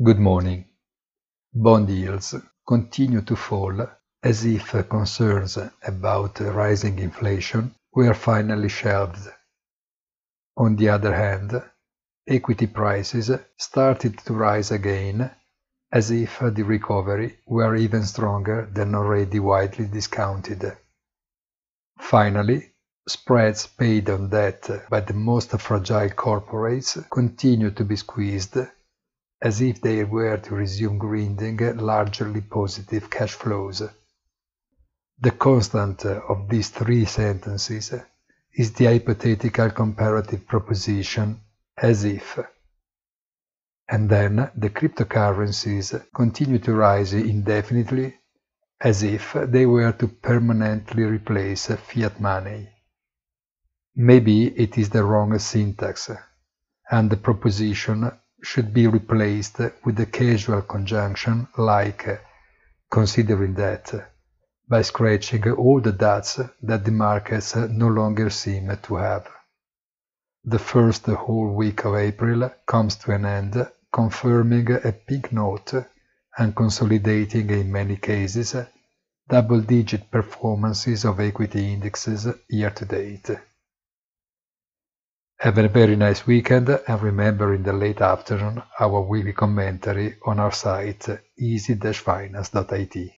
Good morning. Bond yields continue to fall as if concerns about rising inflation were finally shelved. On the other hand, equity prices started to rise again as if the recovery were even stronger than already widely discounted. Finally, spreads paid on debt by the most fragile corporates continue to be squeezed as if they were to resume grinding largely positive cash flows. The constant uh, of these three sentences is the hypothetical comparative proposition as if. And then the cryptocurrencies continue to rise indefinitely as if they were to permanently replace fiat money. Maybe it is the wrong syntax, and the proposition should be replaced with a casual conjunction like uh, considering that uh, by scratching all the dots that the markets uh, no longer seem to have. The first whole week of April comes to an end, confirming a pink note and consolidating in many cases double-digit performances of equity indexes year to date. Have a very nice weekend and remember in the late afternoon our weekly commentary on our site easy-finance.it.